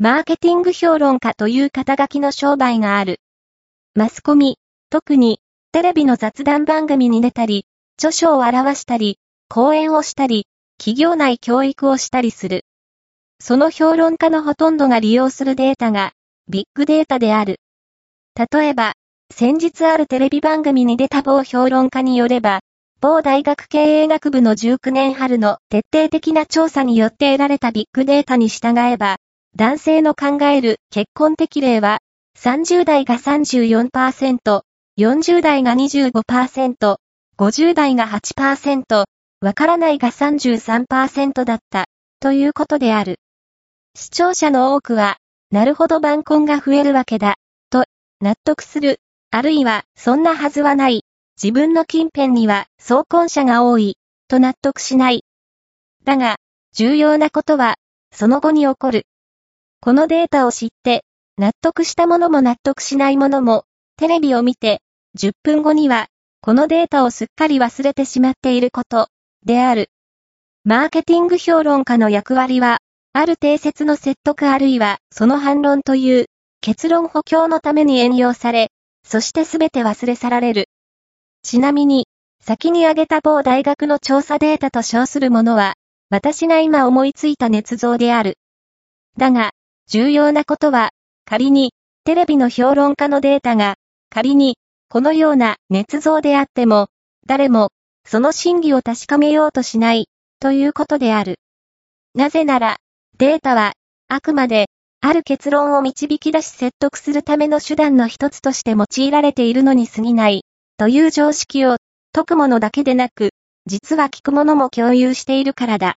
マーケティング評論家という肩書きの商売がある。マスコミ、特に、テレビの雑談番組に出たり、著書を表したり、講演をしたり、企業内教育をしたりする。その評論家のほとんどが利用するデータが、ビッグデータである。例えば、先日あるテレビ番組に出た某評論家によれば、某大学経営学部の19年春の徹底的な調査によって得られたビッグデータに従えば、男性の考える結婚適齢は、30代が34%、40代が25%、50代が8%、わからないが33%だった、ということである。視聴者の多くは、なるほど晩婚が増えるわけだ、と、納得する、あるいは、そんなはずはない、自分の近辺には、総婚者が多い、と納得しない。だが、重要なことは、その後に起こる。このデータを知って、納得したものも納得しないものも、テレビを見て、10分後には、このデータをすっかり忘れてしまっていること、である。マーケティング評論家の役割は、ある定説の説得あるいは、その反論という、結論補強のために援用され、そしてすべて忘れ去られる。ちなみに、先に挙げた某大学の調査データと称するものは、私が今思いついた捏造である。だが、重要なことは、仮に、テレビの評論家のデータが、仮に、このような捏造であっても、誰も、その真偽を確かめようとしない、ということである。なぜなら、データは、あくまで、ある結論を導き出し説得するための手段の一つとして用いられているのに過ぎない、という常識を、解くものだけでなく、実は聞くものも共有しているからだ。